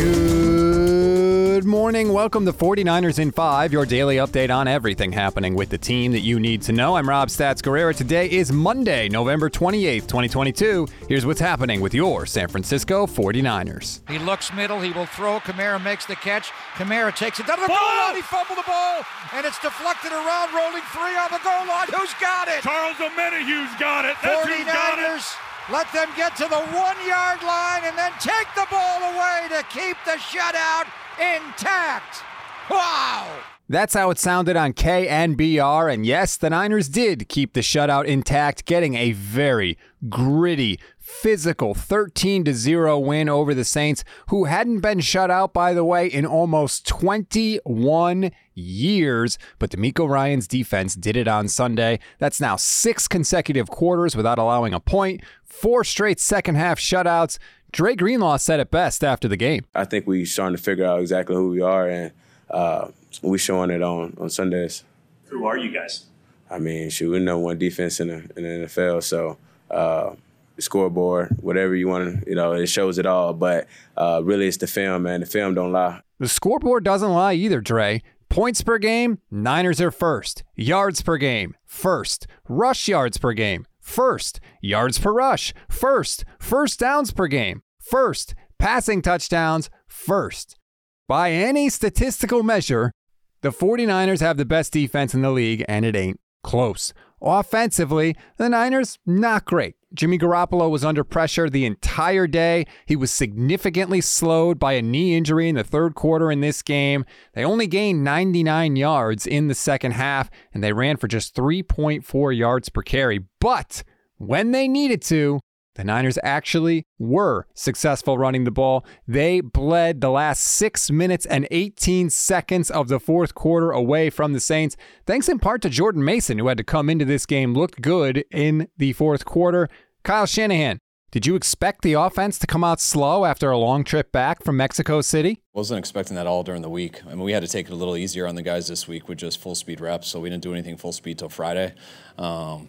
Good morning. Welcome to 49ers in 5, your daily update on everything happening with the team that you need to know. I'm Rob Stats Guerrera. Today is Monday, November 28th, 2022. Here's what's happening with your San Francisco 49ers. He looks middle. He will throw. Kamara makes the catch. Kamara takes it down to the goal line. He fumbled the ball, and it's deflected around, rolling three on the goal line. Who's got it? Charles Omenihu's got it. That's who's got it. 49ers. Let them get to the one yard line and then take the ball away to keep the shutout intact. Wow. That's how it sounded on KNBR. And yes, the Niners did keep the shutout intact, getting a very gritty, physical 13 to 0 win over the Saints, who hadn't been shut out, by the way, in almost 21 years. But DeMeco Ryans' defense did it on Sunday. That's now six consecutive quarters without allowing a point, four straight second half shutouts. Dre Greenlaw said it best after the game. I think we're starting to figure out exactly who we are, and uh, we showing it on on Sundays. Who are you guys? I mean, shoot, we're number one defense in the in the NFL, so. Uh, scoreboard, whatever you want to, you know, it shows it all. But uh, really, it's the film, man. The film don't lie. The scoreboard doesn't lie either, Dre. Points per game, Niners are first. Yards per game, first. Rush yards per game, first. Yards per rush, first. First downs per game, first. Passing touchdowns, first. By any statistical measure, the 49ers have the best defense in the league, and it ain't close. Offensively, the Niners, not great. Jimmy Garoppolo was under pressure the entire day. He was significantly slowed by a knee injury in the third quarter in this game. They only gained 99 yards in the second half, and they ran for just 3.4 yards per carry. But when they needed to, the Niners actually were successful running the ball. They bled the last six minutes and 18 seconds of the fourth quarter away from the Saints, thanks in part to Jordan Mason, who had to come into this game, looked good in the fourth quarter. Kyle Shanahan, did you expect the offense to come out slow after a long trip back from Mexico City? Wasn't expecting that all during the week. I mean, we had to take it a little easier on the guys this week with just full speed reps, so we didn't do anything full speed till Friday. Um,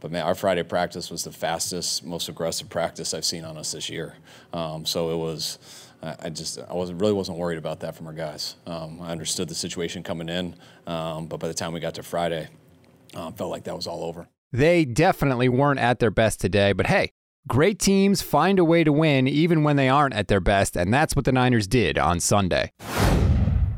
but man, our Friday practice was the fastest, most aggressive practice I've seen on us this year. Um, so it was. I just I wasn't really wasn't worried about that from our guys. Um, I understood the situation coming in, um, but by the time we got to Friday, um, felt like that was all over. They definitely weren't at their best today, but hey, great teams find a way to win even when they aren't at their best, and that's what the Niners did on Sunday.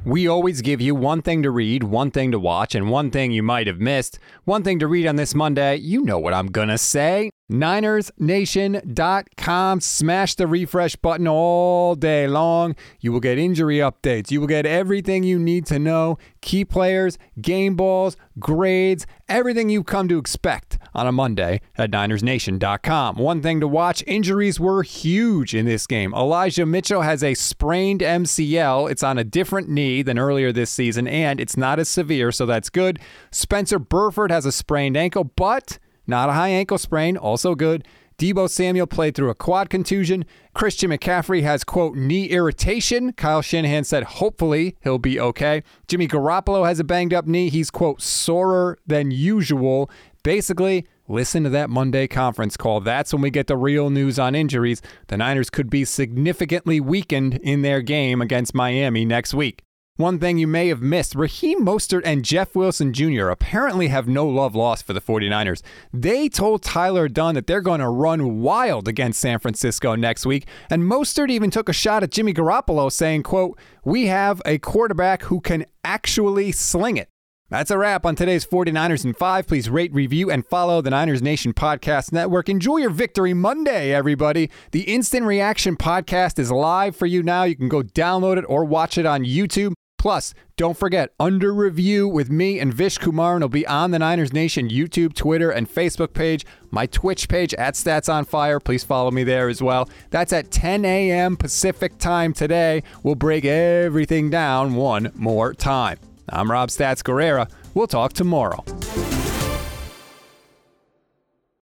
We always give you one thing to read, one thing to watch, and one thing you might have missed. One thing to read on this Monday, you know what I'm gonna say. NinersNation.com. Smash the refresh button all day long. You will get injury updates. You will get everything you need to know key players, game balls, grades, everything you come to expect on a Monday at NinersNation.com. One thing to watch injuries were huge in this game. Elijah Mitchell has a sprained MCL. It's on a different knee than earlier this season, and it's not as severe, so that's good. Spencer Burford has a sprained ankle, but not a high ankle sprain, also good. Deebo Samuel played through a quad contusion. Christian McCaffrey has, quote, knee irritation. Kyle Shanahan said hopefully he'll be okay. Jimmy Garoppolo has a banged up knee. He's, quote, sorer than usual. Basically, listen to that Monday conference call. That's when we get the real news on injuries. The Niners could be significantly weakened in their game against Miami next week. One thing you may have missed Raheem Mostert and Jeff Wilson Jr. apparently have no love lost for the 49ers. They told Tyler Dunne that they're going to run wild against San Francisco next week, and Mostert even took a shot at Jimmy Garoppolo saying, quote, "We have a quarterback who can actually sling it." That's a wrap on today's 49ers in 5. Please rate, review, and follow the Niners Nation Podcast Network. Enjoy your Victory Monday, everybody. The Instant Reaction Podcast is live for you now. You can go download it or watch it on YouTube. Plus, don't forget, Under Review with me and Vish Kumar It'll be on the Niners Nation YouTube, Twitter, and Facebook page. My Twitch page at Stats on Fire. Please follow me there as well. That's at 10 a.m. Pacific time today. We'll break everything down one more time. I'm Rob Stats Guerrera. We'll talk tomorrow.